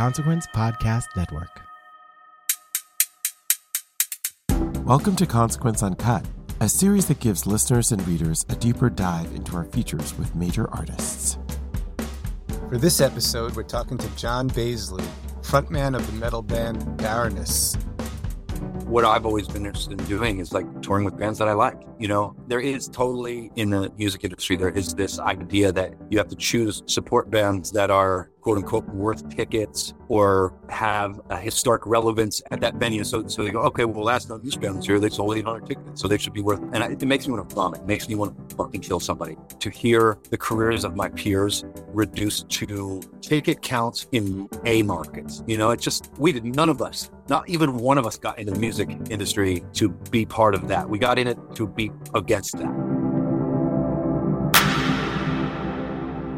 Consequence Podcast Network. Welcome to Consequence Uncut, a series that gives listeners and readers a deeper dive into our features with major artists. For this episode, we're talking to John Baizley, frontman of the metal band Baroness. What I've always been interested in doing is like touring with bands that I like. You know, there is totally in the music industry, there is this idea that you have to choose support bands that are quote unquote worth tickets or have a historic relevance at that venue. So, so they go, okay, well, last night these bands here, they sold 800 tickets, so they should be worth. And it makes me want to vomit. It makes me want to fucking kill somebody. To hear the careers of my peers reduced to ticket counts in A markets, you know, it just we did none of us, not even one of us, got into the music industry to be part of that. We got in it to be against that.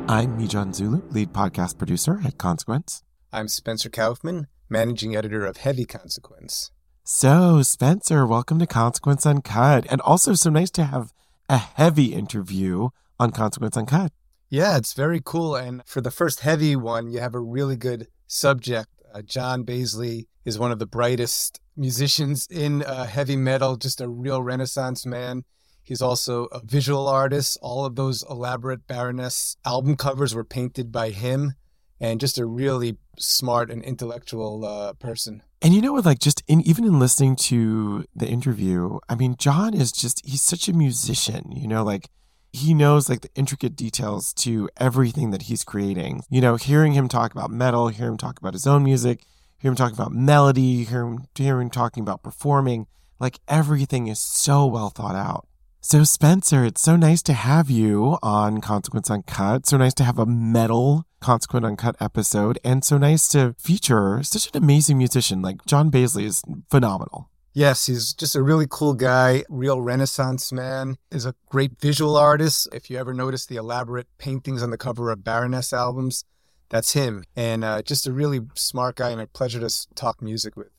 I'm Mijan Zulu, lead podcast producer at Consequence. I'm Spencer Kaufman, managing editor of Heavy Consequence. So, Spencer, welcome to Consequence Uncut. And also, so nice to have a heavy interview on Consequence Uncut. Yeah, it's very cool. And for the first heavy one, you have a really good subject. Uh, John Baizley is one of the brightest musicians in uh, heavy metal, just a real renaissance man. He's also a visual artist. All of those elaborate Baroness album covers were painted by him, and just a really smart and intellectual uh, person. And you know what? Like, just in even in listening to the interview, I mean, John is just—he's such a musician. You know, like he knows like the intricate details to everything that he's creating. You know, hearing him talk about metal, hear him talk about his own music, hear him talking about melody, hear him, hear him talking about performing. Like everything is so well thought out. So, Spencer, it's so nice to have you on Consequence Uncut. So nice to have a metal Consequence Uncut episode, and so nice to feature such an amazing musician. Like John Baizley is phenomenal. Yes, he's just a really cool guy, real renaissance man. Is a great visual artist. If you ever notice the elaborate paintings on the cover of Baroness albums, that's him. And uh, just a really smart guy and a pleasure to talk music with.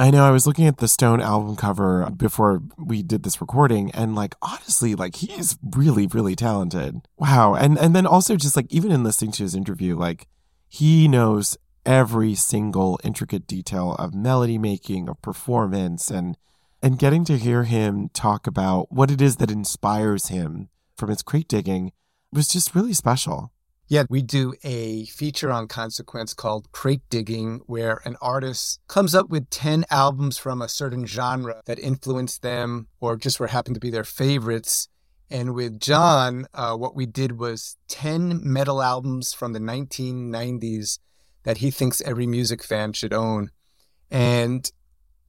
I know I was looking at the Stone album cover before we did this recording and like honestly like he's really really talented. Wow. And and then also just like even in listening to his interview like he knows every single intricate detail of melody making, of performance and and getting to hear him talk about what it is that inspires him from his crate digging was just really special. Yeah, we do a feature on Consequence called Crate Digging, where an artist comes up with 10 albums from a certain genre that influenced them or just were happen to be their favorites. And with John, uh, what we did was 10 metal albums from the 1990s that he thinks every music fan should own. And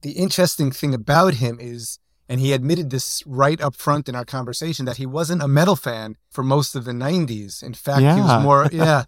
the interesting thing about him is and he admitted this right up front in our conversation that he wasn't a metal fan for most of the 90s. In fact, yeah. he was more, yeah,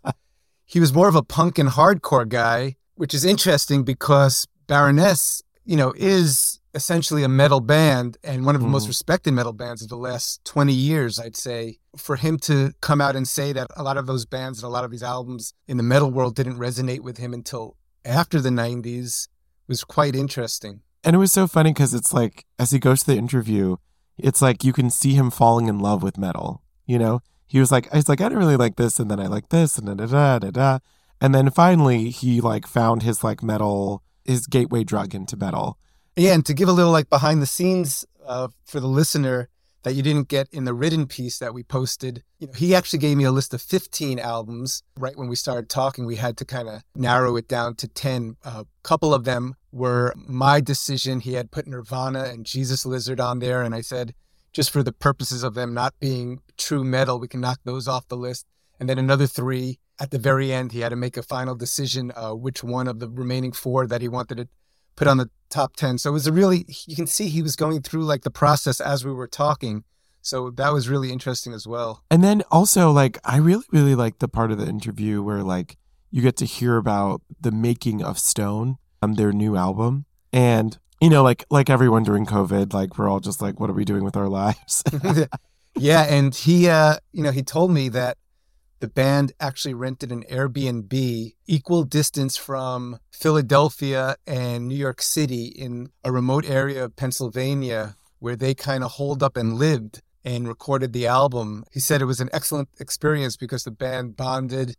he was more of a punk and hardcore guy, which is interesting because Baroness, you know, is essentially a metal band and one of the most Mhm. respected metal bands of the last 20 years, I'd say. For him to come out and say that a lot of those bands and a lot of these albums in the metal world didn't resonate with him until after the 90s was quite interesting. And it was so funny because it's like, as he goes to the interview, it's like you can see him falling in love with metal. You know, he was like, he's like, I didn't really like this, and then I like this, and da da da da. And then finally, he like found his like metal, his gateway drug into metal. Yeah, and to give a little like behind the scenes uh, for the listener that you didn't get in the written piece that we posted, you know, he actually gave me a list of 15 albums. Right when we started talking, we had to kind of narrow it down to 10. A couple of them were my decision. He had put Nirvana and Jesus Lizard on there, and I said, just for the purposes of them not being true metal, we can knock those off the list. And then another three at the very end, he had to make a final decision uh, which one of the remaining four that he wanted to put on the top 10. So it was a really, you can see he was going through like the process as we were talking. So that was really interesting as well. And then also, like, I really, really like the part of the interview where, like, you get to hear about the making of Stone, um, their new album. And, you know, like, like everyone during COVID, like, we're all just like, what are we doing with our lives? yeah. And he, uh, you know, he told me that the band actually rented an Airbnb equal distance from Philadelphia and New York City in a remote area of Pennsylvania where they kind of holed up and lived and recorded the album. He said it was an excellent experience because the band bonded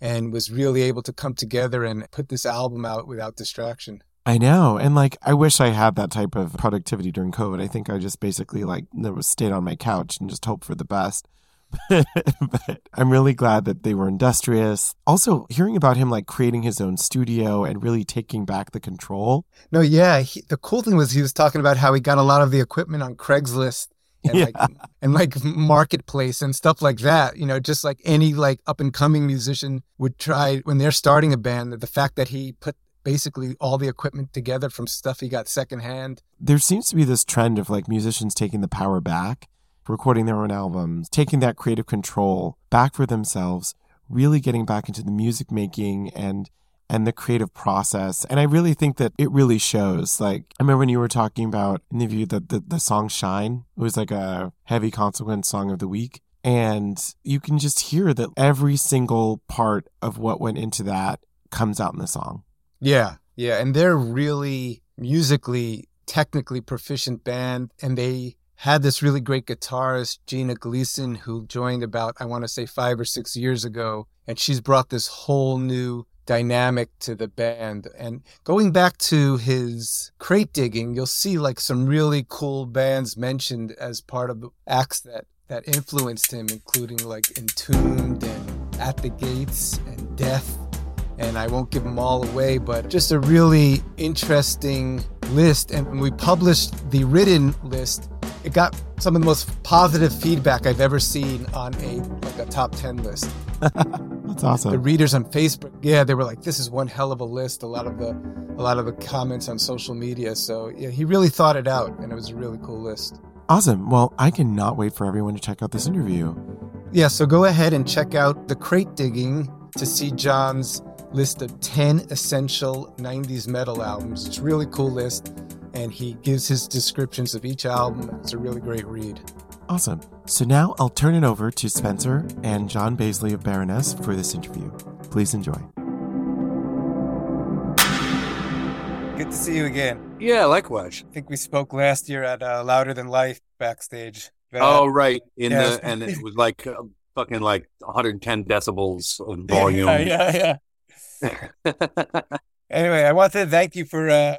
and was really able to come together and put this album out without distraction. I know. And, like, I wish I had that type of productivity during COVID. I think I just basically, like, stayed on my couch and just hoped for the best. but I'm really glad that they were industrious. Also, hearing about him like creating his own studio and really taking back the control. No, yeah. He, the cool thing was he was talking about how he got a lot of the equipment on Craigslist and Yeah. like and like marketplace and stuff like that. You know, just like any like up and coming musician would try when they're starting a band. The fact that he put basically all the equipment together from stuff he got secondhand. There seems to be this trend of like musicians taking the power back, recording their own albums, taking that creative control back for themselves, really getting back into the music making and and the creative process. And I really think that it really shows. Like I remember when you were talking about in the view the, the, the song Shine. It was like a heavy consequence song of the week. And you can just hear that every single part of what went into that comes out in the song. Yeah, yeah, and they're really musically, technically proficient band, and they had this really great guitarist, Gina Gleason, who joined about I want to say five or six years ago, and she's brought this whole new dynamic to the band. And going back to his crate digging, you'll see like some really cool bands mentioned as part of acts that that influenced him, including like Entombed and At the Gates and Death and I won't give them all away, but just a really interesting list. And we published the written list, it got some of the most positive feedback I've ever seen on a like a top 10 list. That's awesome. The readers on Facebook, yeah, they were like, "This is one hell of a list." A lot of the, a lot of the comments on social media. So yeah, he really thought it out, and it was a really cool list. Awesome. Well, I cannot wait for everyone to check out this interview. Yeah, so go ahead and check out the crate digging to see John's list of 10 essential 90s metal albums. It's a really cool list, and he gives his descriptions of each album. It's a really great read. Awesome. So now I'll turn it over to Spencer and John Baizley of Baroness for this interview. Please enjoy. Good to see you again. Yeah, likewise. I think we spoke last year at uh, Louder Than Life backstage. Oh, right. In Yeah. the and it was like uh, fucking like 110 decibels of volume. yeah, yeah. Anyway, I wanted to thank you for uh,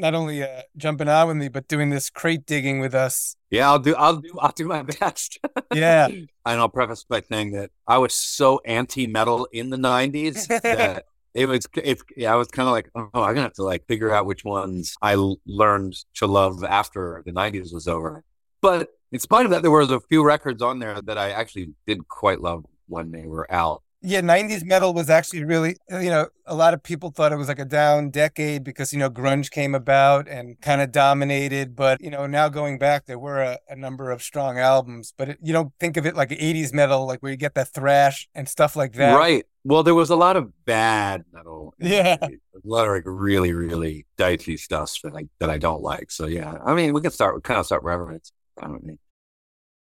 not only uh, jumping out with me, but doing this crate digging with us. yeah, I'll do. I'll do. I'll do my best. Yeah. and I'll preface by saying that I was so anti-metal in the 90s that it was. It's. Yeah, I was kind of like, oh, I'm gonna have to like figure out which ones I learned to love after the 90s was over. But in spite of that, there was a few records on there that I actually did quite love when they were out. Yeah, 90s metal was actually really, uh, you know, a lot of people thought it was like a down decade because, you know, grunge came about and kind of dominated. But, you know, now going back, there were a, a number of strong albums, but it, you don't think of it like 80s metal, like where you get that thrash and stuff like that. Right. Well, there was a lot of bad metal. Yeah. A lot of like really, really dicey stuff that I, that I don't like. So, yeah, I mean, we can start, we kind of start wherever it's fine with me.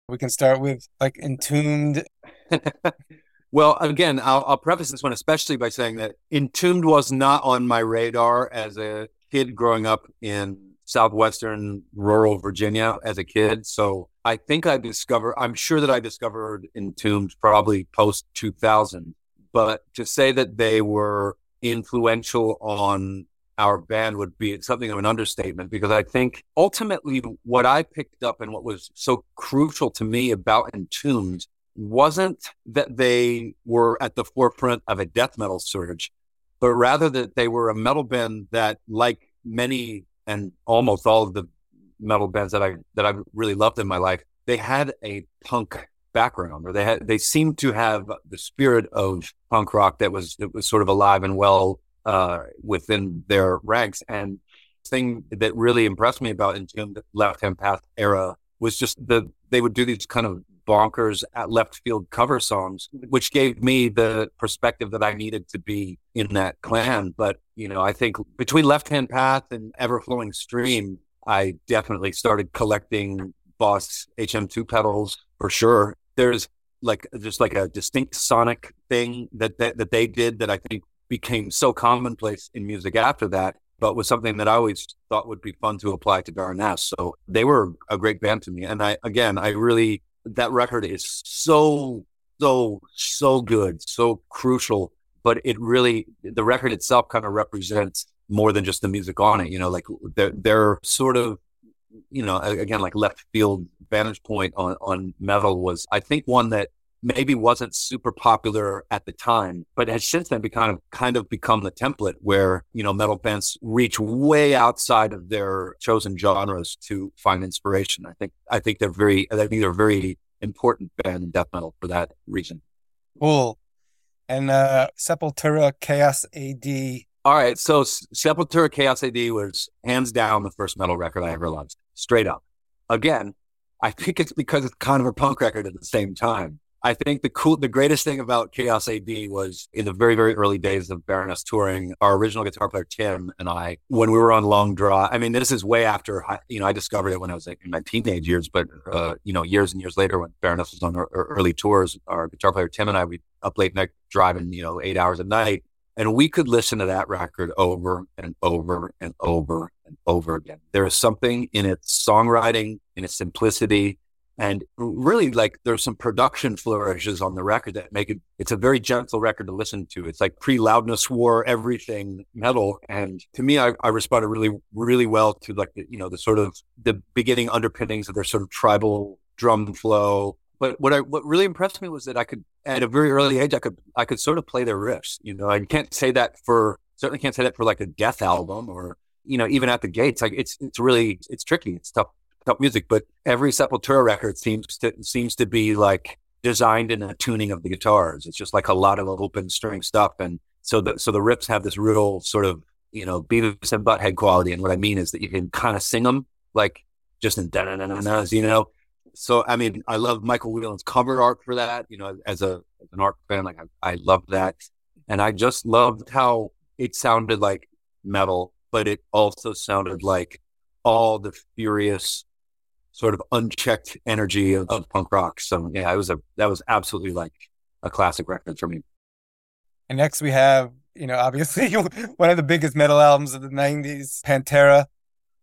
We can start with like Entombed. Well, again, I'll, I'll, preface this one especially by saying that Entombed was not on my radar as a kid growing up in southwestern rural Virginia as a kid. So I think I discovered, I'm sure that I discovered Entombed probably post 2000. But to say that they were influential on our band would be something of an understatement because I think ultimately what I picked up and what was so crucial to me about Entombed wasn't that they were at the forefront of a death metal surge, but rather that they were a metal band that, like many and almost all of the metal bands that I that I really loved in my life, they had a punk background, or they had they seemed to have the spirit of punk rock that was that was sort of alive and well uh, within their ranks. And thing that really impressed me about in Entombed Left Hand Path era was just that they would do these kind of bonkers at left field cover songs, mm-hmm. which gave me the perspective that I needed to be in that clan. But, you know, I think between Left Hand Path and Ever Flowing Stream, I definitely started collecting Boss HM2 pedals for sure. There's like just like a distinct sonic thing that, that that they did that I think became so commonplace in music after that, but was something that I always thought would be fun to apply to Baroness. So they were a great band to me. And I again I really that record is so so so good, so crucial. But it really the record itself kind of represents more than just the music on it. You know, like they're they're sort of you know again like left field vantage point on on metal was I think one that maybe wasn't super popular at the time, but has since then become kind of kind of become the template where you know metal bands reach way outside of their chosen genres to find inspiration. I think I think they're very I think they're very important band in death metal for that reason. Cool. And uh Sepultura Chaos AD. All right, so Sepultura Chaos AD was hands down the first metal record I ever loved, straight up. Again, I think it's because it's kind of a punk record at the same time. I think the cool, the greatest thing about Chaos AD was in the very, very early days of Baroness touring, our original guitar player, Tim, and I, when we were on long draw, I mean, this is way after, you know, I discovered it when I was like in my teenage years, but, uh, you know, years and years later when Baroness was on early tours, our guitar player, Tim and I, we up late night driving, you know, eight hours a night. And we could listen to that record over and over and over and over again. There is something in its songwriting, in its simplicity, and really, like there's some production flourishes on the record that make it. It's a very gentle record to listen to. It's like pre loudness war everything metal, and to me, I, I responded really, really well to like the, you know the sort of the beginning underpinnings of their sort of tribal drum flow. But what I what really impressed me was that I could at a very early age I could I could sort of play their riffs. You know, I can't say that for certainly can't say that for like a death album or you know even at the gates. Like it's it's really it's tricky. It's tough pop music, but every Sepultura record seems to seems to be like designed in a tuning of the guitars. It's just like a lot of open string stuff, and so the so the riffs have this real sort of you know Beavis and Butthead quality. And what I mean is that you can kind of sing them like just in da na na na you know. So I mean, I love Michael Whelan's cover art for that. You know, as a as an art fan, like I, I love that, and I just loved how it sounded like metal, but it also sounded like all the furious sort of unchecked energy of, of punk rock. So yeah, it was a that was absolutely like a classic record for me. And next we have, you know, obviously one of the biggest metal albums of the '90s, Pantera,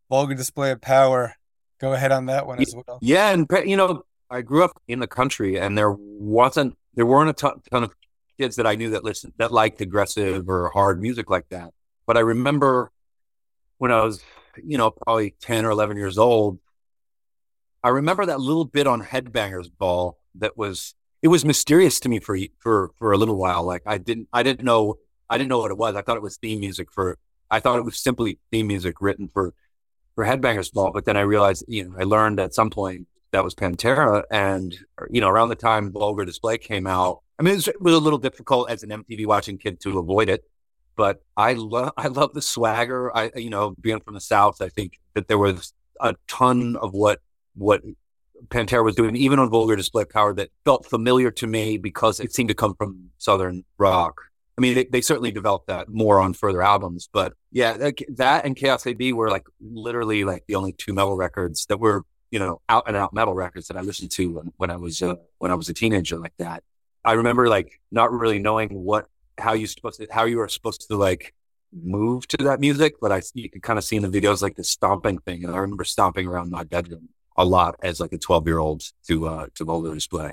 Vulgar Display of Power. Go ahead on that one as well. Yeah, and you know, I grew up in the country, and there wasn't there weren't a ton, ton of kids that I knew that listened that liked aggressive or hard music like that. But I remember when I was, you know, probably ten or eleven years old, I remember that little bit on Headbangers Ball that was it was mysterious to me for for for a little while. Like I didn't I didn't know I didn't know what it was. I thought it was theme music for I thought it was simply theme music written for for Headbangers Ball. But then I realized, you know, I learned at some point that was Pantera, and you know, around the time Vulgar Display came out, I mean, it was, it was a little difficult as an MTV watching kid to avoid it, but I love I love the swagger. I you know, being from the South, I think that there was a ton of what what Pantera was doing, even on Vulgar Display of Power, that felt familiar to me because it seemed to come from Southern rock. I mean, they, they certainly developed that more on further albums, but yeah, that, that and Chaos AD were like literally like the only two metal records that were you know out and out metal records that I listened to when, when I was uh, when I was a teenager like that. I remember like not really knowing what how you supposed to how you were supposed to like move to that music, but I you could kind of see in the videos like the stomping thing, and I remember stomping around my bedroom a lot as like a twelve year old to uh to Vulgar Display.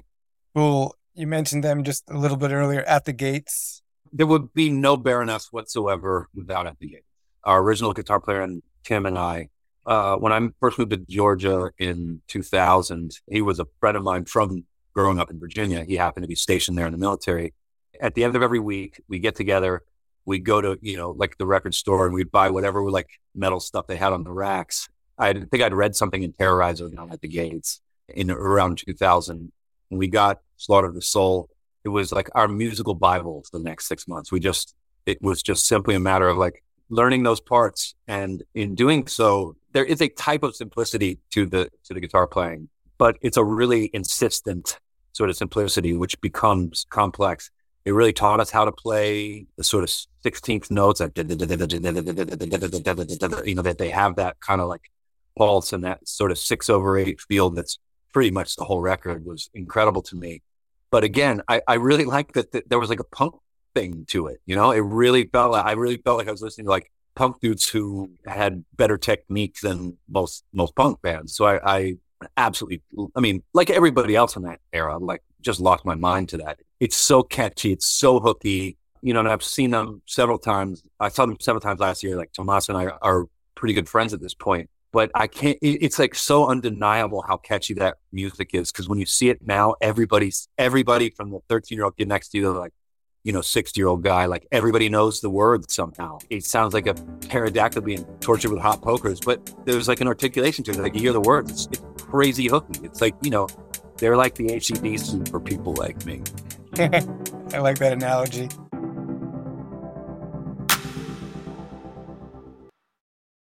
Well, you mentioned them just a little bit earlier at the gates. There would be no Baroness whatsoever without at the gates. Our original guitar player and Tim and I. Uh, when I first moved to Georgia in 2000, he was a friend of mine from growing up in Virginia. He happened to be stationed there in the military. At the end of every week, we get together, we go to, you know, like the record store and we'd buy whatever like metal stuff they had on the racks. I think I'd read something in Terrorizer down at the gates in around 2000. When we got Slaughter of the Soul, it was like our musical Bible for the next six months. We just, it was just simply a matter of like learning those parts. And in doing so, there is a type of simplicity to the, to the guitar playing but it's a really insistent sort of simplicity, which becomes complex. It really taught us how to play the sort of 16th notes, you know, that they have that kind of like pulse and that sort of six over eight field that's pretty much the whole record was incredible to me. But again, I, I really like that, that there was like a punk thing to it. You know, it really felt like I really felt like I was listening to like punk dudes who had better technique than most most punk bands. So I, I absolutely, I mean, like everybody else in that era, like just lost my mind to that. It's so catchy. It's so hooky. You know, and I've seen them several times. I saw them several times last year. Like Tomas and I are pretty good friends at this point, but I can't, it's like so undeniable how catchy that music is. Cause when you see it now, everybody's, everybody from the 13 year old kid next to you, like, you know, 60 year old guy, like everybody knows the words somehow. It sounds like a pterodactyl being tortured with hot pokers, but there's like an articulation to it. Like you hear the words, it's, it's crazy hooky. It's like, you know, they're like the ACDC for people like me. I like that analogy.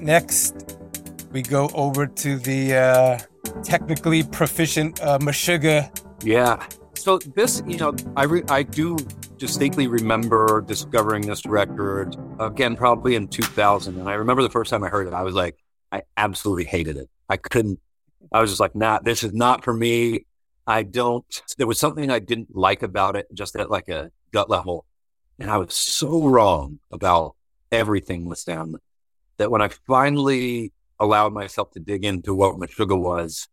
Next, we go over to the uh, technically proficient uh, Meshuggah. Yeah. So this, you know, I re- I do distinctly remember discovering this record again, probably in 2000, and I remember the first time I heard it, I was like, I absolutely hated it. I couldn't. I was just like, nah, this is not for me. I don't. There was something I didn't like about it, just at like a gut level, and I was so wrong about everything with them that when I finally allowed myself to dig into what Meshuggah was,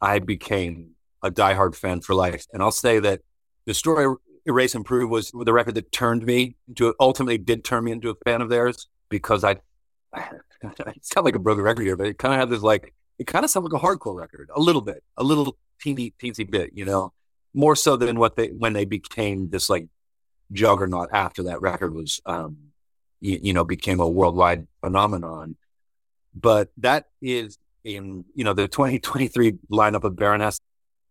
I became a diehard fan for life. And I'll say that Destroy Erase Improve was the record that turned me into ultimately did turn me into a fan of theirs because I, I it sounds like a broken record here, but it kind of had this like it kind of sounded like a hardcore record, a little bit, a little teeny teensy bit, you know, more so than what they when they became this like juggernaut after that record was um you, you know, became a worldwide phenomenon. But that is in, you know, the 2023 lineup of Baroness.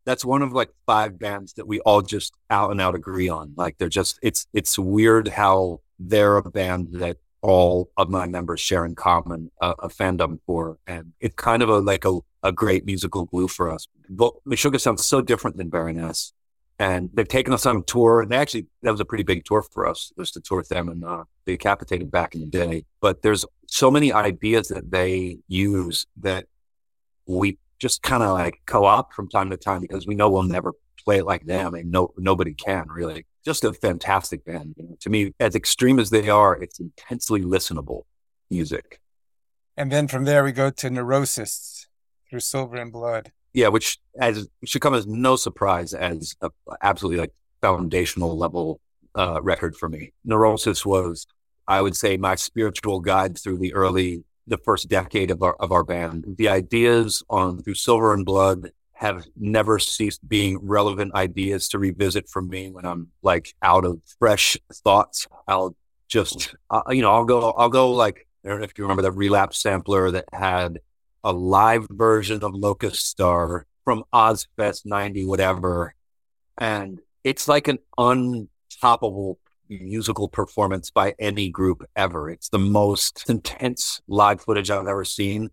That's one of like five bands that we all just out and out agree on. Like they're just, it's, it's weird how they're a band that all of my members share in common a, a fandom for. And it's kind of a, like a, a great musical glue for us. But Meshuggah sounds so different than Baroness. And they've taken us on tour. And actually, that was a pretty big tour for us. Was to tour with them and uh, Decapitated back in the day. But there's so many ideas that they use that we just kind of like co-opt from time to time because we know we'll never play it like them and no, nobody can really. Just a fantastic band. You know, to me, as extreme as they are, it's intensely listenable music. And then from there, we go to Neurosis through Silver in Blood. Yeah, which as should come as no surprise as a, absolutely like foundational level uh, record for me. Neurosis was, I would say, my spiritual guide through the early, the first decade of our of our band. The ideas on through Silver in Blood have never ceased being relevant ideas to revisit for me when I'm like out of fresh thoughts. I'll just, uh, you know, I'll go, I'll go like, I don't know if you remember that relapse sampler that had a live version of Locust Star from Ozzfest 90, whatever. And it's like an untoppable musical performance by any group ever. It's the most intense live footage I've ever seen.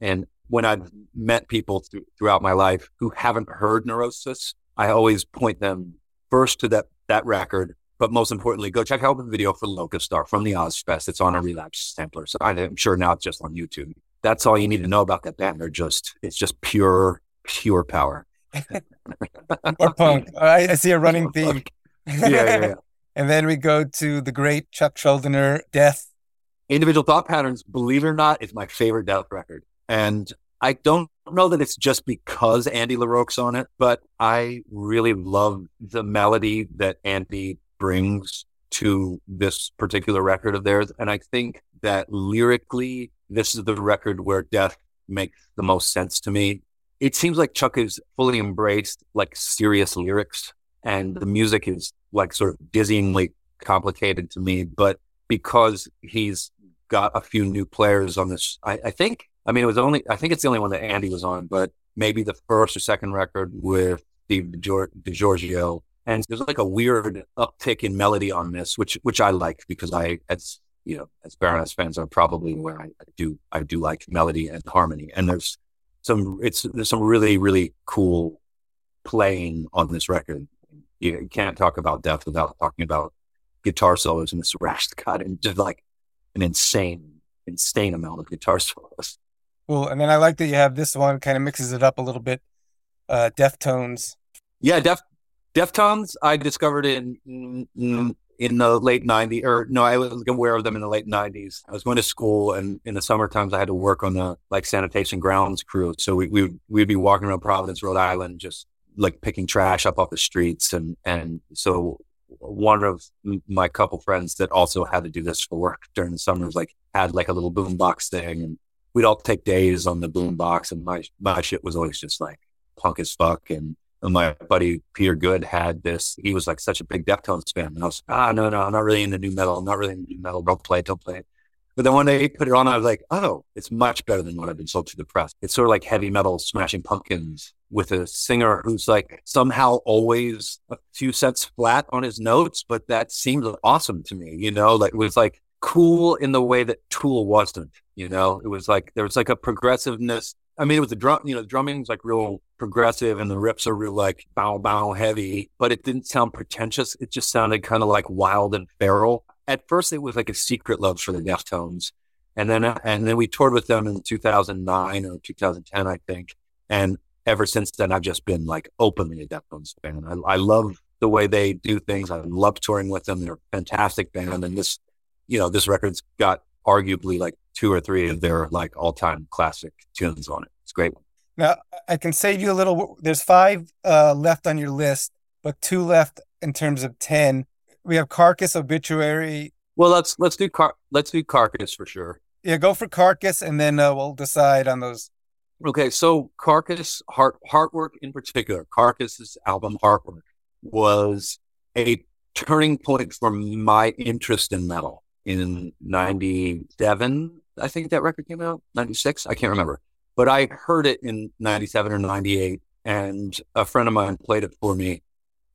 And when I've met people th- throughout my life who haven't heard Neurosis, I always point them first to that that record, but most importantly, go check out the video for Locust Star from the Ozzfest. It's on a relapse sampler, so I'm sure now it's just on YouTube. That's all you need to know about that band. They're just it's just pure pure power. or punk. I, I, see a running theme. yeah, yeah, yeah. and then we go to the great Chuck Schuldiner, Death. Individual Thought Patterns, believe it or not, is my favorite Death record. And I don't know that it's just because Andy LaRocque's on it, but I really love the melody that Andy brings to this particular record of theirs. And I think that lyrically, this is the record where death makes the most sense to me. It seems like Chuck has fully embraced like serious lyrics and the music is like sort of dizzyingly complicated to me. But because he's got a few new players on this, I, I think I mean, it was only, I think it's the only one that Andy was on, but maybe the first or second record with Steve DiGiorgio. And there's like a weird uptick in melody on this, which, which I like because I, as, you know, as Baroness fans are probably aware, I, do, I do like melody and harmony. And there's some, it's, there's some really, really cool playing on this record. You can't talk about death without talking about guitar solos in this Rash cut and just like an insane, insane amount of guitar solos. Cool. And then I like that you have this one kind of mixes it up a little bit. Uh, Deftones. Yeah, Def Deftones. I discovered in in, the late '90s, or no, I was aware of them in the late '90s. I was going to school, and in the summer times, I had to work on the like sanitation grounds crew. So we we we'd be walking around Providence, Rhode Island, just like picking trash up off the streets, and and so one of my couple friends that also had to do this for work during the summers, like had like a little boom box thing, and we'd all take days on the boom box and my my shit was always just like punk as fuck and my buddy Peter Good had this he was like such a big Deftones fan and I was like, ah no no I'm not really into nu metal I'm not really into nu metal don't play it don't play it but then one day he put it on I was like oh it's much better than what I've been sold to the press it's sort of like heavy metal smashing pumpkins with a singer who's like somehow always a few cents flat on his notes but that seemed awesome to me you know like it was like cool in the way that Tool wasn't. You know, it was like there was like a progressiveness. I mean, it was the drum. You know, the drumming's like real progressive, and the rips are real like bow bow heavy. But it didn't sound pretentious. It just sounded kind of like wild and feral. At first, it was like a secret love for the Deftones, and then uh, and then we toured with them in 2009 or 2010, I think. And ever since then, I've just been like openly a Deftones fan. I, I love the way they do things. I love touring with them. They're a fantastic band, and this you know, this record's got arguably like two or three of their like all time classic tunes on it. It's great Now I can save you a little. There's five uh, left on your list, but two left in terms of ten. We have Carcass, Obituary. Well, let's let's do car let's do Carcass for sure. Yeah, go for Carcass, and then uh, we'll decide on those. Okay, so Carcass, Heart Heartwork in particular, Carcass's album Heartwork was a turning point for my interest in metal in 97. I think that record came out 96. I can't remember, but I heard it in 97 or 98 and a friend of mine played it for me.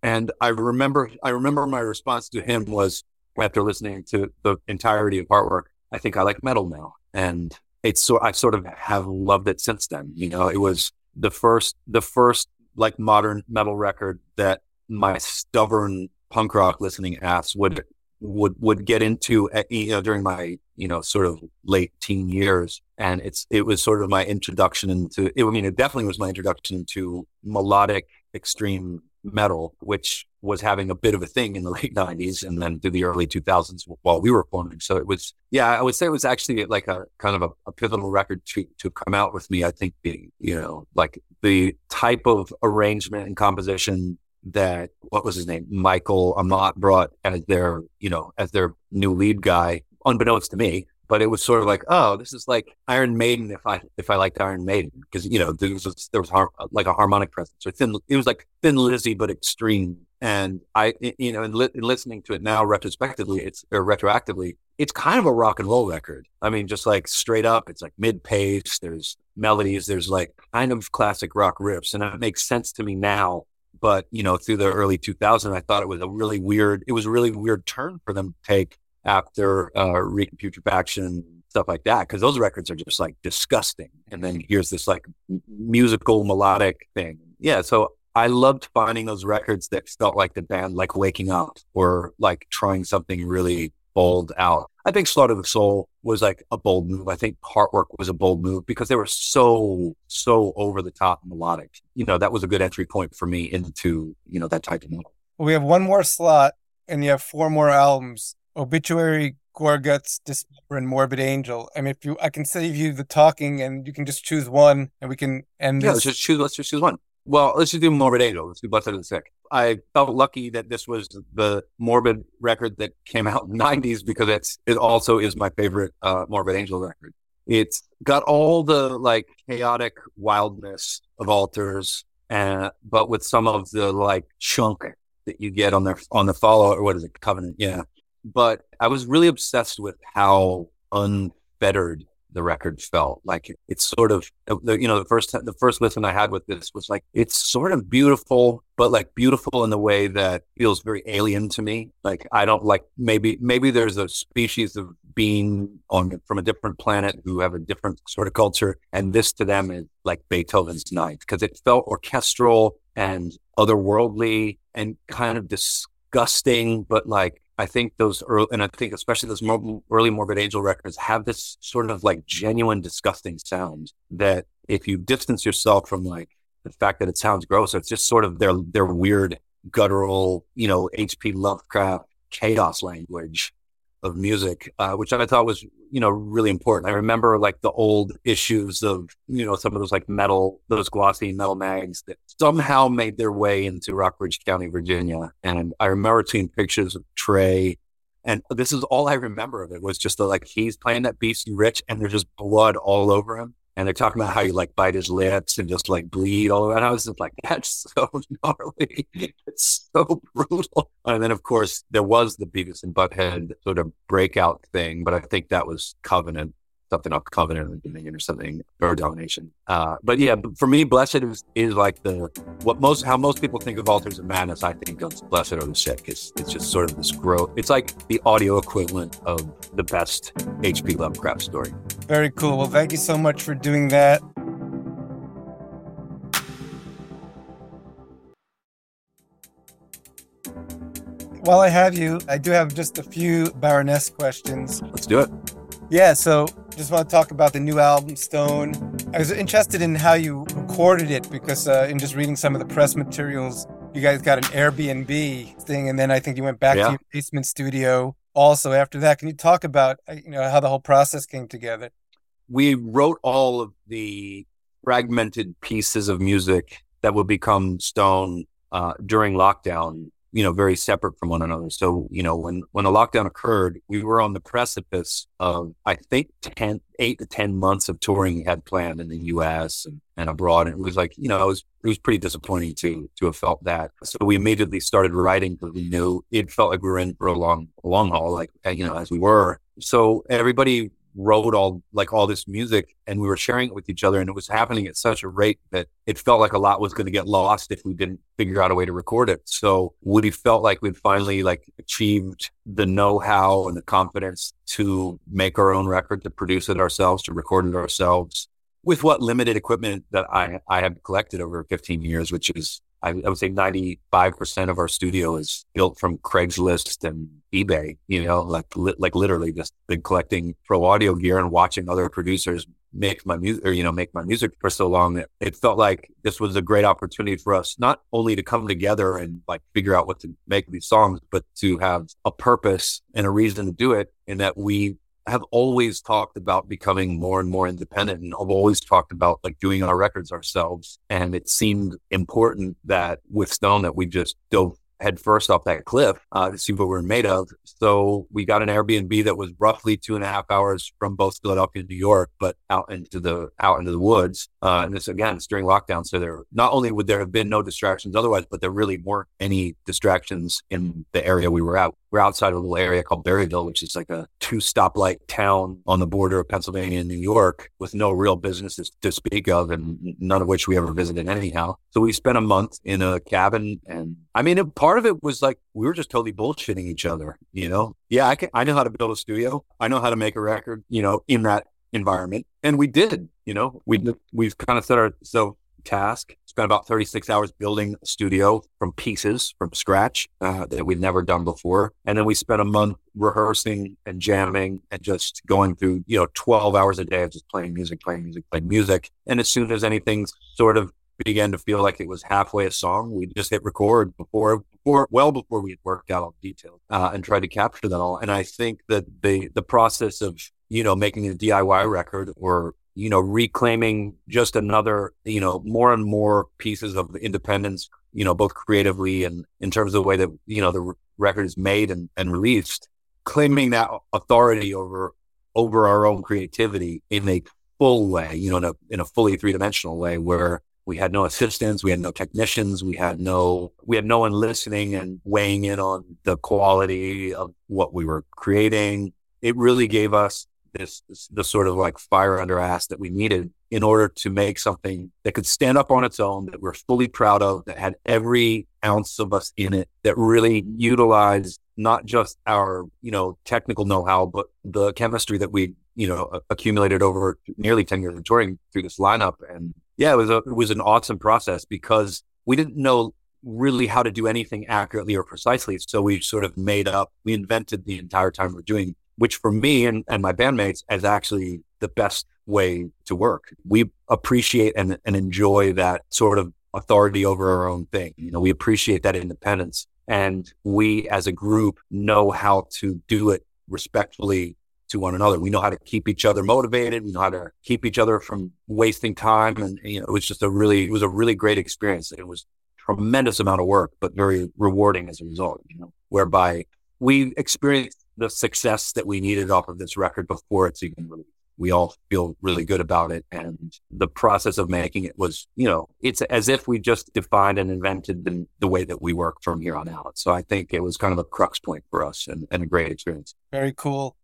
And I remember, I remember my response to him was after listening to the entirety of Heartwork I think I like metal now. And it's so I sort of have loved it since then. You know, it was the first, the first like modern metal record that my stubborn punk rock listening ass would would would get into uh, you know during my you know sort of late teen years and it's it was sort of my introduction into it, I mean it definitely was my introduction to melodic extreme metal which was having a bit of a thing in the late 90s and then through the early 2000s while we were forming. So it was yeah I would say it was actually like a kind of a, a pivotal record to to come out with me I think being you know like the type of arrangement and composition that what was his name? Michael amott brought as their you know as their new lead guy unbeknownst to me but it was sort of like oh this is like iron maiden if i if i liked iron maiden because you know there was there was har- like a harmonic presence or thin it was like thin lizzy but extreme and i you know in, li- in listening to it now retrospectively it's or retroactively it's kind of a rock and roll record. I mean just like straight up it's like mid pace there's melodies there's like kind of classic rock riffs and it makes sense to me now but you know, through the early 2000s, I thought it was a really weird. It was a really weird turn for them to take after uh, Reek Putrefaction stuff like that because those records are just like disgusting. And then here's this like musical melodic thing. Yeah, so I loved finding those records that felt like the band like waking up or like trying something really bold out. I think Slaughter of the Soul was like a bold move. I think Heartwork was a bold move because they were so, so over the top melodic. You know, that was a good entry point for me into, you know, that type of metal. Well, we have one more slot and you have four more albums. Obituary, Gorguts, Dismember, and Morbid Angel. I mean, if you, I can save you the talking and you can just choose one and we can end Yeah, this. let's just choose, let's just choose one. Well, let's just do Morbid Angel. Let's do Blessed the Sick. I felt lucky that this was the Morbid record that came out in the 90s because it's, it also is my favorite uh, Morbid Angel record. It's got all the like chaotic wildness of altars, and but with some of the like chunk that you get on their on the follow or what is it, Covenant? Yeah. But I was really obsessed with how unfettered the record felt. Like it's sort of you know the first the first listen I had with this was like it's sort of beautiful, but like beautiful in the way that feels very alien to me. Like I don't like maybe maybe there's a species of being on from a different planet who have a different sort of culture, and this to them is like Beethoven's Ninth because it felt orchestral and otherworldly and kind of disgusting, but like I think those early, and I think especially those more, early Morbid Angel records have this sort of like genuine disgusting sound that if you distance yourself from like the fact that it sounds gross, it's just sort of their their weird guttural, you know, H.P. Lovecraft chaos language of music, uh, which I thought was, you know, really important. I remember like the old issues of, you know, some of those like metal, those glossy metal mags that somehow made their way into Rockbridge County, Virginia. And I remember seeing pictures of Trey. And this is all I remember of it was just the, like he's playing that B.C. Rich and there's just blood all over him. And they're talking about how you like bite his lips and just like bleed all. And I was just like, that's so gnarly. It's so brutal. And then, of course, there was the Beavis and Butthead sort of breakout thing, but I think that was Covenant, something off Covenant or Dominion or something, or Domination. Uh, but yeah, for me, Blessed is, is like the, what most, how most people think of Altars of Madness, I think of Blessed Are the Sick. It's, it's just sort of this growth. It's like the audio equivalent of the best H.P. Lovecraft story. Very cool. Well, thank you so much for doing that. While I have you, I do have just a few Baroness questions. Let's do it. Yeah, so just want to talk about the new album, Stone. I was interested in how you recorded it because uh, in just reading some of the press materials, you guys got an Airbnb thing, and then I think you went back Yeah. to your basement studio also after that. Can you talk about uh, you know how the whole process came together? we wrote all of the fragmented pieces of music that would become stone uh, during lockdown you know very separate from one another. So you know when when the lockdown occurred we were on the precipice of i think 10 8 to 10 months of touring had planned in the us and, and abroad. And it was like you know it was it was pretty disappointing to to have felt that. So we immediately started writing because we knew it felt like we were in for a long long haul like you know as we were. So everybody wrote all like all this music and we were sharing it with each other and it was happening at such a rate that it felt like a lot was going to get lost if we didn't figure out a way to record it. So Woody felt like we'd finally like achieved the know-how and the confidence to make our own record, to produce it ourselves, to record it ourselves with what limited equipment that I I have collected over 15 years, which is I, I would say 95% of our studio mm-hmm. is built from Craigslist and eBay, you know, like, li- like literally just been collecting pro audio gear and watching other producers make my music or, you know, make my music for so long that it felt like this was a great opportunity for us, not only to come together and like figure out what to make these songs, but to have a purpose and a reason to do it. And that we have always talked about becoming more and more independent and I've always talked about like doing our records ourselves. And it seemed important that with Stone that we just dove head first off that cliff uh, to see what we are made of. So we got an Airbnb that was roughly two and a half hours from both Philadelphia and New York, but out into the out into the woods. Uh, and this again, it's during lockdown, so there not only would there have been no distractions otherwise, but there really weren't any distractions in the area we were at. We're outside a little area called Berryville, which is like a two stoplight town on the border of Pennsylvania and New York with no real businesses to speak of and none of which we ever visited anyhow. So we spent a month in a cabin. And I mean, it, part of it was like we were just totally bullshitting each other, you know? Yeah, I, can, I know how to build a studio. I know how to make a record, you know, in that environment. And we did, you know, we, we've kind of set our, so task. Spent about 36 hours building a studio from pieces, from scratch, uh, that we'd never done before. And then we spent a month rehearsing and jamming and just going through, you know, 12 hours a day of just playing music, playing music, playing music. And as soon as anything sort of began to feel like it was halfway a song, we just hit record before, before, well before we had worked out all the details uh, and tried to capture that all. And I think that the the process of you know making a DIY record or you know, reclaiming just another, you know, more and more pieces of independence, you know, both creatively and in terms of the way that, you know, the record is made and, and released, claiming that authority over, over our own creativity in a full way, you know, in a, in a fully three dimensional way where we had no assistants, we had no technicians, we had no, we had no one listening and weighing in on the quality of what we were creating. It really gave us this, this the sort of like fire under ass that we needed in order to make something that could stand up on its own that we're fully proud of that had every ounce of us in it that really utilized not just our you know technical know-how but the chemistry that we you know accumulated over nearly 10 years of touring through this lineup and yeah it was a it was an awesome process because we didn't know really how to do anything accurately or precisely so we sort of made up we invented the entire time we're doing which for me and, and my bandmates is actually the best way to work. We appreciate and, and enjoy that sort of authority over our own thing. You know, we appreciate that independence and we as a group know how to do it respectfully to one another. We know how to keep each other motivated. We know how to keep each other from wasting time. And, you know, it was just a really, it was a really great experience. It was tremendous amount of work, but very rewarding as a result, you know, whereby we experienced the success that we needed off of this record before it's even released. We all feel really good about it. And the process of making it was, you know, it's as if we just defined and invented the, the way that we work from here on out. So I think it was kind of a crux point for us and, and a great experience. Very cool.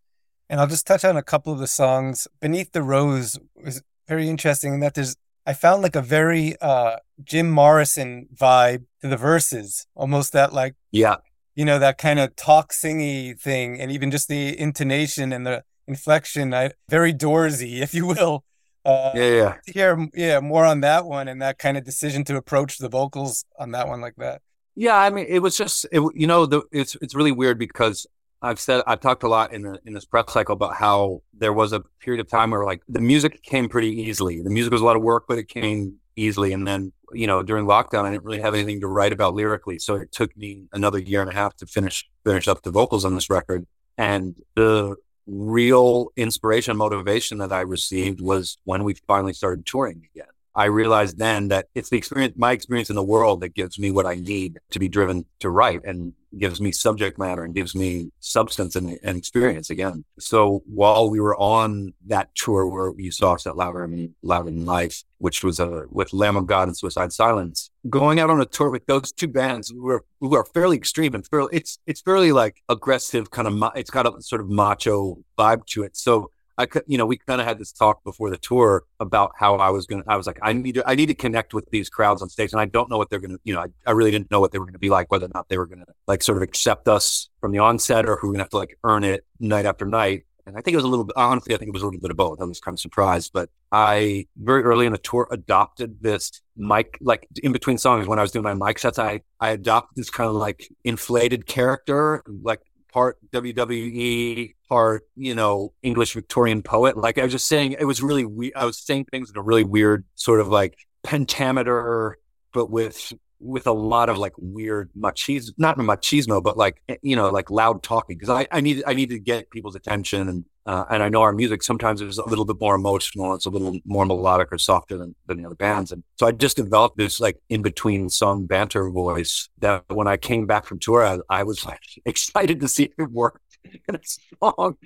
And I'll just touch on a couple of the songs. Beneath the Rose was very interesting in that there's I found like a very uh Jim Morrison vibe to the verses, almost that like yeah you know, that kind of talk singy thing and even just the intonation and the inflection, I, very Doorsy, if you will. Uh, yeah, yeah. To hear, yeah, more on that one and that kind of decision to approach the vocals on that one like that. Yeah, I mean, it was just, it, you know, the, it's it's really weird because I've said I've talked a lot in the in this press cycle about how there was a period of time where like the music came pretty easily. The music was a lot of work, but it came easily. And then, you know, during lockdown, I didn't really have anything to write about lyrically. So it took me another year and a half to finish, finish up the vocals on this record. And the real inspiration, motivation that I received was when we finally started touring again. I realized then that it's the experience, my experience in the world that gives me what I need to be driven to write and gives me subject matter and gives me substance and, and experience again. So while we were on that tour where you saw us at Louder and Louder Than Life, which was uh, with Lamb of God and Suicide Silence, going out on a tour with those two bands who are, who are fairly extreme and fairly, it's, it's fairly like aggressive kind of, it's got a sort of macho vibe to it. So I could, you know, we kind of had this talk before the tour about how I was going to, I was like, I need to, I need to connect with these crowds on stage. And I don't know what they're going to, you know, I, I really didn't know what they were going to be like, whether or not they were going to like sort of accept us from the onset or who we're going to have to like earn it night after night. And I think it was a little bit, honestly, I think it was a little bit of both. I was kind of surprised, but I very early in the tour adopted this mic, like in between songs when I was doing my mic sets, I, I adopted this kind of like inflated character, like part WWE, part, you know, English Victorian poet. Like I was just saying, it was really, we- I was saying things in a really weird sort of like pentameter, but with with a lot of like weird machismo, not machismo, but like you know, like loud talking. Because I I need I need to get people's attention, and uh, and I know our music sometimes is a little bit more emotional. It's a little more melodic or softer than than the other bands, and so I just developed this like in between song banter voice that when I came back from tour, I, I was like excited to see it work in a song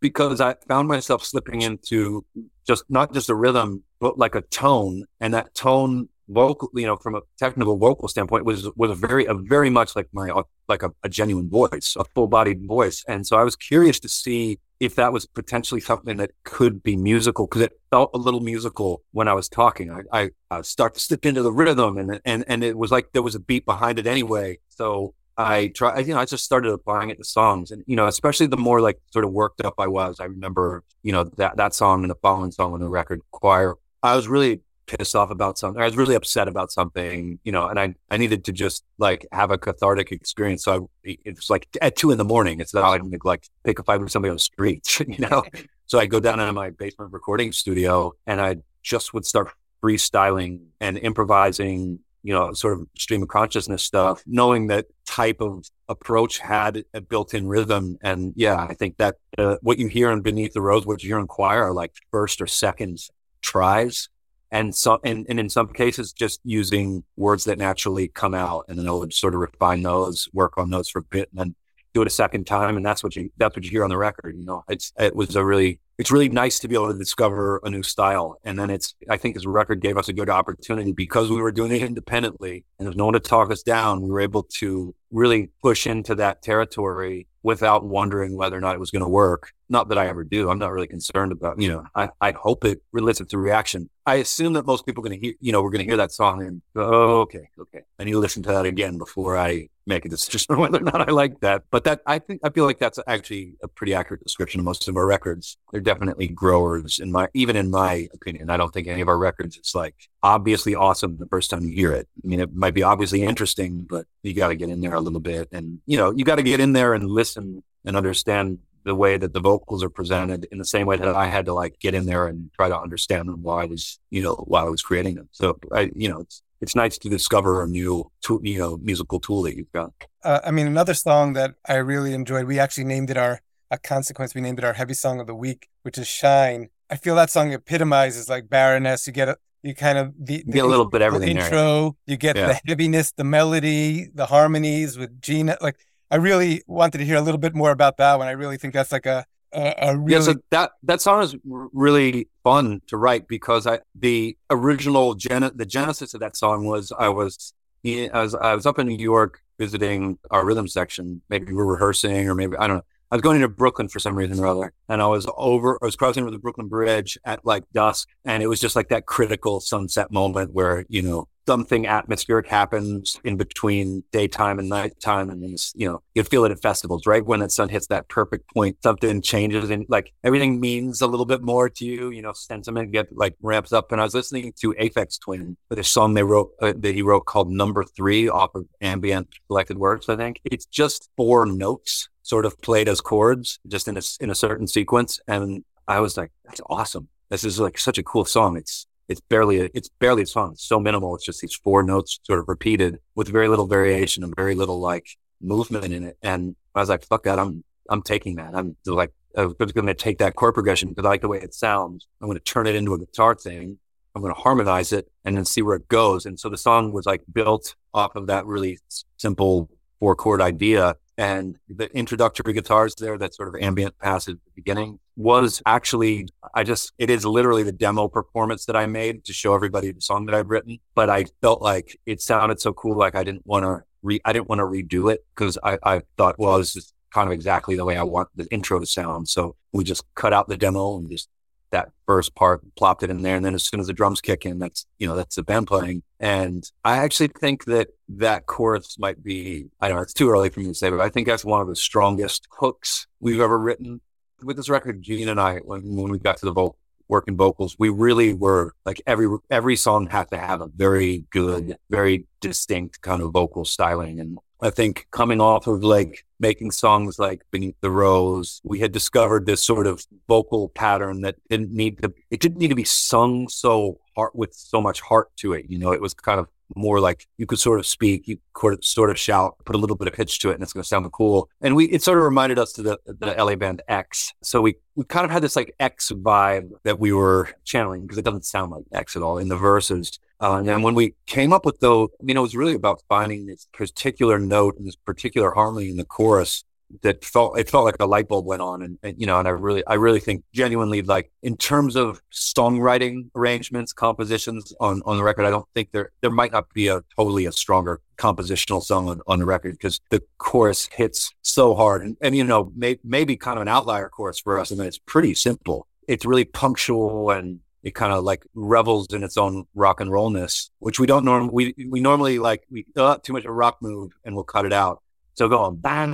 because I found myself slipping into just not just a rhythm, but like a tone, and that tone vocal, you know, from a technical vocal standpoint, was was a very a very much like my like a, a genuine voice, a full bodied voice, and so I was curious to see if that was potentially something that could be musical because it felt a little musical when I was talking. I, I, I start to slip into the rhythm, and and and it was like there was a beat behind it anyway. So I try, you know, I just started applying it to songs, and you know, especially the more like sort of worked up I was. I remember, you know, that that song and the following song on the record, Choir. I was really pissed off about something. I was really upset about something, you know, and I I needed to just like have a cathartic experience. So I, it's like at two in the morning. It's not like I'm like pick a fight with somebody on the street, you know. so I go down into my basement recording studio, and I just would start freestyling and improvising you know, sort of stream of consciousness stuff, knowing that type of approach had a built-in rhythm. And yeah, I think that uh, what you hear in Beneath the Rose, what you hear in choir are like first or second tries. And so, and, and in some cases, just using words that naturally come out and then I would sort of refine those, work on those for a bit and then do it a second time. And that's what you, that's what you hear on the record. You know, it's, it was a really, it's really nice to be able to discover a new style. And then it's, I think this record gave us a good opportunity because we were doing it independently and there's no one to talk us down. We were able to really push into that territory without wondering whether or not it was going to work. Not that I ever do. I'm not really concerned about, you know, I, I hope it elicits to reaction. I assume that most people are going to hear, you know, we're going to hear that song and go, oh, okay, okay. I need to listen to that again before I make a decision on whether or not I like that. But that, I think, I feel like that's actually a pretty accurate description of most of our records. They're definitely growers in my, even in my opinion. I don't think any of our records, it's like obviously awesome the first time you hear it. I mean, it might be obviously interesting, but you got to get in there a little bit and, you know, you got to get in there and listen and understand the way that the vocals are presented in the same way that I had to like get in there and try to understand them while I was, you know, while I was creating them. So I, you know, it's, it's nice to discover a new, tool, you know, musical tool that you've got. Uh, I mean, another song that I really enjoyed, we actually named it our, a consequence. We named it our heavy song of the week, which is Shine. I feel that song epitomizes like Baroness. You get a, you kind of the, you get a little bit everything intro. There. You get Yeah. the heaviness, the melody, the harmonies with Gina. Like I really wanted to hear a little bit more about that one. I really think that's like a a, a really Yeah, so that that song is really fun to write because I the original gen the genesis of that song was I was I was I was up in New York visiting our rhythm section. Maybe we were rehearsing, or maybe I don't know. I was going into Brooklyn for some reason or other, and I was over. I was crossing over the Brooklyn Bridge at like dusk, and it was just like that critical sunset moment where you know something atmospheric happens in between daytime and nighttime, and it's, you know you feel it at festivals, right? When the sun hits that perfect point, something changes, and like everything means a little bit more to you. You know, sentiment get like ramps up. And I was listening to Aphex Twin with a song they wrote uh, that he wrote called Number Three off of Ambient Collected Works. I think it's just four notes sort of played as chords, just in a in a certain sequence, and I was like, that's awesome. This is like such a cool song. It's it's barely a, it's barely a song. It's so minimal. It's just these four notes sort of repeated with very little variation and very little like movement in it. And I was like, fuck that. I'm I'm taking that. I'm like I'm going to take that chord progression because I like the way it sounds. I'm going to turn it into a guitar thing. I'm going to harmonize it and then see where it goes. And so the song was like built off of that really simple four chord idea. And the introductory guitars there, that sort of ambient passage at the beginning was actually, I just, it is literally the demo performance that I made to show everybody the song that I've written. But I felt like it sounded so cool. Like I didn't want to re, I didn't want to redo it because I, I thought, well, this is, kind of exactly the way I want the intro to sound. So we just cut out the demo and just that first part, plopped it in there. And then as soon as the drums kick in, that's, you know, that's the band playing. And I actually think that that chorus might be, I don't know, it's too early for me to say, but I think that's one of the strongest hooks we've ever written with this record. Gina and I, when, when we got to the vocal, working vocals, we really were like every, every song had to have a very good, very distinct kind of vocal styling. And I think coming off of like making songs like Beneath the Rose, we had discovered this sort of vocal pattern that didn't need to, it didn't need to be sung so heart with so much heart to it. You know, it was kind of more like you could sort of speak, you could sort of shout, put a little bit of pitch to it, and it's going to sound cool. And we, it sort of reminded us to the, the LA band X. So we, we kind of had this like X vibe that we were channeling because it doesn't sound like X at all in the verses. Uh, and then when we came up with though, I mean, it was really about finding this particular note and this particular harmony in the chorus that felt it felt like a light bulb went on and, and, you know and i really i really think genuinely like in terms of songwriting arrangements compositions on on the record i don't think there there might not be a totally a stronger compositional song on, on the record because the chorus hits so hard and, and you know may, maybe kind of an outlier chorus for us and it's pretty simple it's really punctual and it kind of like revels in its own rock and rollness, which we don't normally, we, we normally like, we, uh, too much of a rock move and we'll cut it out. So going bang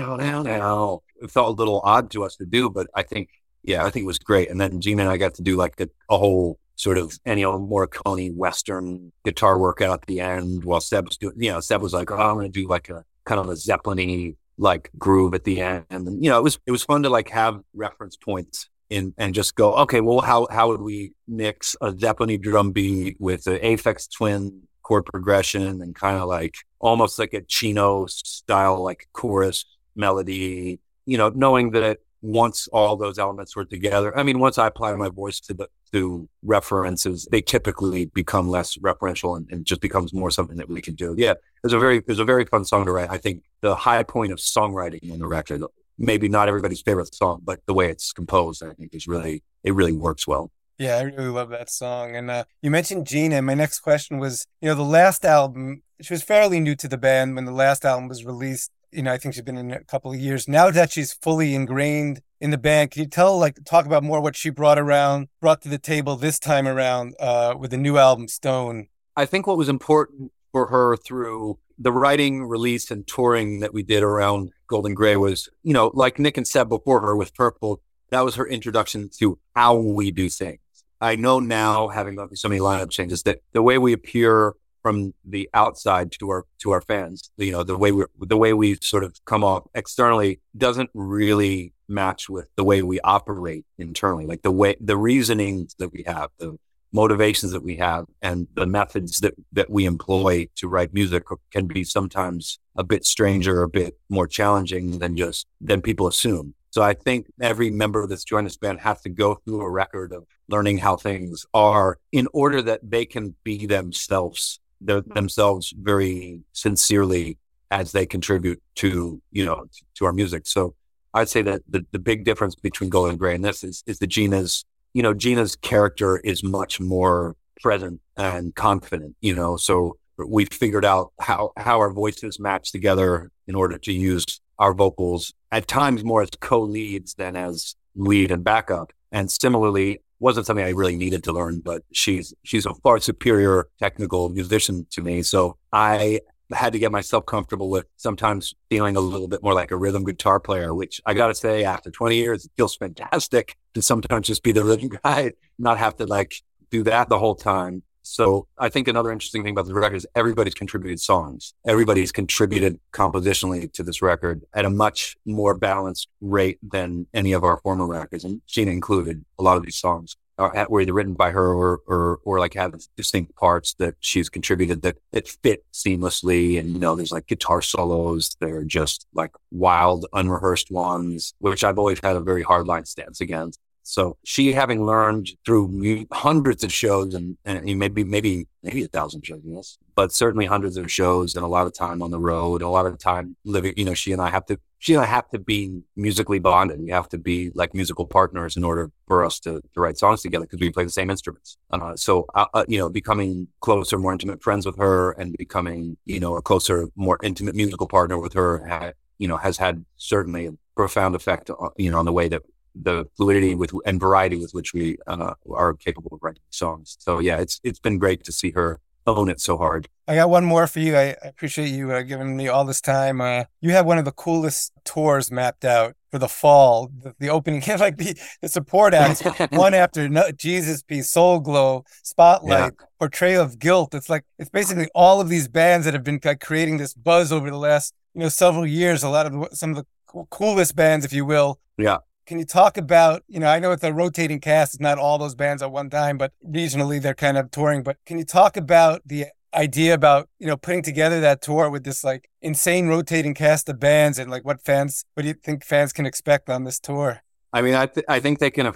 it felt a little odd to us to do, but I think yeah, I think it was great. And then Gina and I got to do like a, a whole sort of Ennio Morricone Western guitar workout at the end while Seb was doing, you know, Seb was like, oh, I'm going to do like a kind of a Zeppelin like groove at the end. And, you know, it was, it was fun to like have reference points in and just go, okay, well, how, how would we mix a Zeppelin drum beat with the Aphex Twin chord progression and kind of like almost like a Chino style, like chorus melody, you know, knowing that once all those elements were together, I mean, once I apply my voice to the, to references, they typically become less referential and, and just becomes more something that we can do. Yeah. It's a very, it's a very fun song to write. I think the high point of songwriting in the record, maybe not everybody's favorite song, but the way it's composed, I think is really, it really works well. Yeah, I really love that song. And uh, you mentioned Gina. My next question was, you know, the last album, she was fairly new to the band when the last album was released. You know, I think she's been in a couple of years. Now that she's fully ingrained in the band, can you tell, like, talk about more what she brought around, brought to the table this time around uh, with the new album, Stone? I think what was important for her through the writing, release, and touring that we did around Gold & Grey was, you know, like Nick and Seb before her with Purple, that was her introduction to how we do things. I know now, oh, having gone through so many lineup changes, that the way we appear from the outside to our to our fans, you know, the way we the way we sort of come off externally doesn't really match with the way we operate internally. Like the way the reasonings that we have, the motivations that we have, and the methods that that we employ to write music can be sometimes a bit stranger, a bit more challenging than just than people assume. So I think every member that's joined this band has to go through a record of learning how things are in order that they can be themselves, hmm. themselves very sincerely as they contribute to, you know, to our music. So I'd say that the, the big difference between Gold & Grey and this is, is that Gina's, you know, Gina's character is much more present and confident, you know, so we figured out how, how our voices match together in order to use our vocals at times more as co-leads than as lead and backup. And similarly, wasn't something I really needed to learn, but she's she's a far superior technical musician to me. So I had to get myself comfortable with sometimes feeling a little bit more like a rhythm guitar player, which I got to say, after 20 years, it feels fantastic to sometimes just be the rhythm guy, not have to like do that the whole time. So I think another interesting thing about the record is everybody's contributed songs. Everybody's contributed compositionally to this record at a much more balanced rate than any of our former records. And Gina included a lot of these songs uh, are were either written by her or, or, or like have distinct parts that she's contributed that, that fit seamlessly. And, you know, there's like guitar solos. They're just like wild, unrehearsed ones, which I've always had a very hard line stance against. So she having learned through hundreds of shows and, and maybe, maybe, maybe a thousand shows, yes, but certainly hundreds of shows and a lot of time on the road, a lot of time living, you know, she and I have to, she and I have to be musically bonded. We have to be like musical partners in order for us to, to write songs together because we play the same instruments. Uh, so, uh, uh, you know, becoming closer, more intimate friends with her and becoming, you know, a closer, more intimate musical partner with her, you know, has had certainly a profound effect, on, you know, on the way that the fluidity with and variety with which we uh, are capable of writing songs. So yeah, it's it's been great to see her own it so hard. I got one more for you. I, I appreciate you uh, giving me all this time. Uh, you have one of the coolest tours mapped out for the fall. The, the opening, like the, the support acts, one after no, Jesus Piece, Soul Glo, Spotlight, yeah. Portrayal of Guilt. It's like it's basically all of these bands that have been like, creating this buzz over the last you know several years. A lot of the, some of the coolest bands, if you will. Yeah. Can you talk about, you know, I know it's a rotating cast, it's not all those bands at one time, but regionally they're kind of touring. But can you talk about the idea about, you know, putting together that tour with this like insane rotating cast of bands and like what fans, what do you think fans can expect on this tour? I mean, I, th- I think they can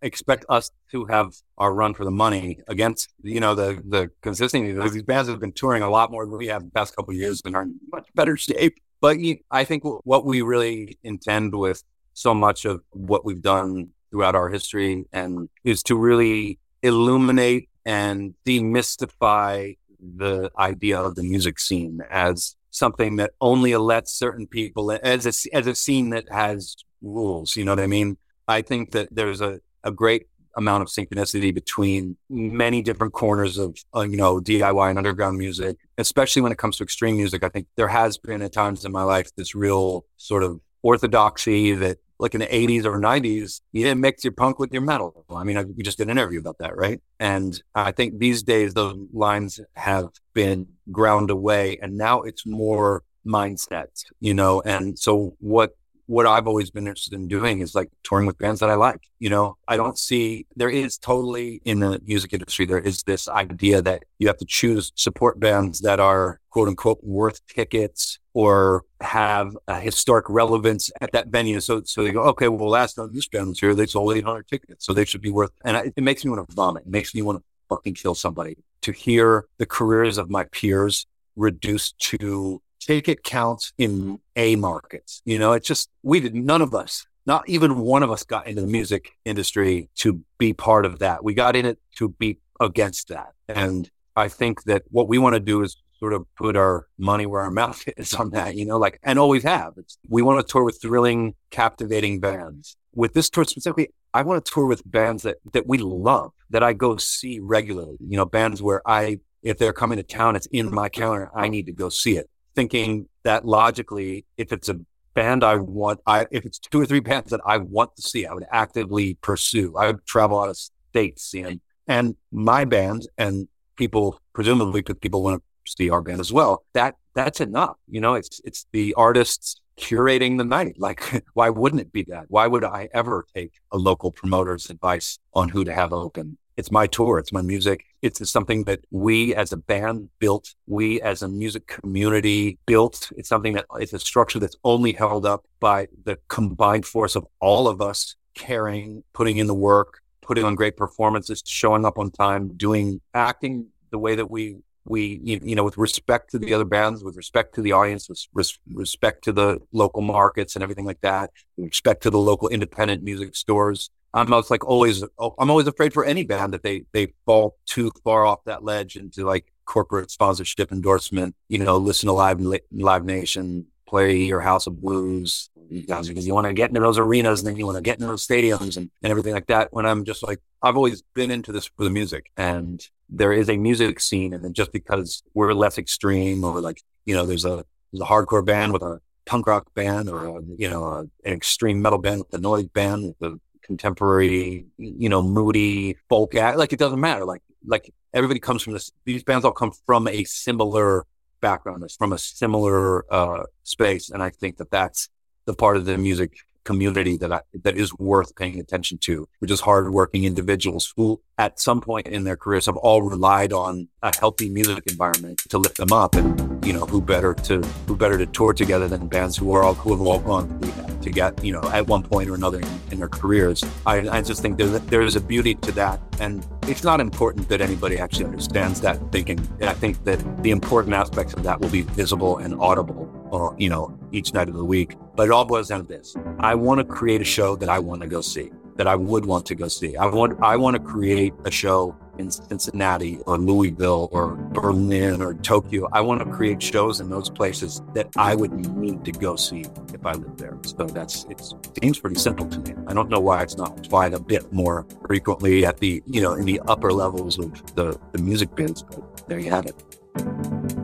expect us to have our run for the money against, you know, the the consistency. These bands have been touring a lot more than we have the past couple years and are in much better shape. But I think what we really intend with so much of what we've done throughout our history and is to really illuminate and demystify the idea of the music scene as something that only lets certain people as a, as a scene that has rules. You know what I mean? I think that there's a, a great amount of synchronicity between many different corners of uh, you know DIY and underground music, especially when it comes to extreme music. I think there has been at times in my life this real sort of orthodoxy that like in the 80s or 90s, you didn't mix your punk with your metal. I mean, I, we just did an interview about that, right? And I think these days those lines have been ground away and now it's more mindset, you know? And so what what I've always been interested in doing is like touring with bands that I like. You know, I don't see there is totally in the music industry, there is this idea that you have to choose support bands that are quote unquote worth tickets or have a historic relevance at that venue. So, so they go, okay, well, last time this band was here, they sold 800 tickets. So they should be worth, and I, it makes me want to vomit. It makes me want to fucking kill somebody to hear the careers of my peers reduced to ticket counts in A markets. You know, it's just, we did, none of us, not even one of us got into the music industry to be part of that. We got in it to be against that. And I think that what we want to do is sort of put our money where our mouth is on that, you know, like, and always have. It's, we want to tour with thrilling, captivating bands. With this tour specifically, I want to tour with bands that, that we love, that I go see regularly, you know, bands where I, if they're coming to town, it's in my calendar. I need to go see it thinking that logically, if it's a band I want, I if it's two or three bands that I want to see, I would actively pursue. I would travel out of state seeing and my band and people presumably because people want to see our band as well. That that's enough. You know, it's it's the artists curating the night. Like, why wouldn't it be that? Why would I ever take a local promoter's advice on who to have open? It's my tour. It's my music. It's something that we as a band built. We as a music community built. It's something that it's a structure that's only held up by the combined force of all of us caring, putting in the work, putting on great performances, showing up on time, doing acting the way that we we you know with respect to the other bands with respect to the audience with res- respect to the local markets and everything like that with respect to the local independent music stores I'm always like always oh, I'm always afraid for any band that they they fall too far off that ledge into like corporate sponsorship endorsement. You know, listen to live Live Nation, play your House of Blues because you want to get into those arenas and then you want to get into those stadiums and, and everything like that. When I'm just like I've always been into this for the music and there is a music scene and then just because we're less extreme or like you know there's a there's a hardcore band with a punk rock band or a, you know a, an extreme metal band with a noise band with contemporary, you know, moody folk act. Like it doesn't matter. Like like everybody comes from this. These bands all come from a similar background, from a similar uh, space, and I think that that's the part of the music community that I, that is worth paying attention to, which is hardworking individuals who, at some point in their careers, have all relied on a healthy music environment to lift them up. And you know, who better to who better to tour together than bands who are all who have all gone to get you know at one point or another in, in their careers. I, I just think there's there is a beauty to that, and it's not important that anybody actually understands that thinking. And I think that the important aspects of that will be visible and audible, or uh, you know, each night of the week. But it all boils down to this: I want to create a show that I want to go see, that I would want to go see. I want I want to create a show in Cincinnati or Louisville or Berlin or Tokyo. I want to create shows in those places that I would need to go see I lived there. So that's it seems pretty simple to me. I don't know why it's not applied a bit more frequently at the you know in the upper levels of the, the music biz, but there you have it.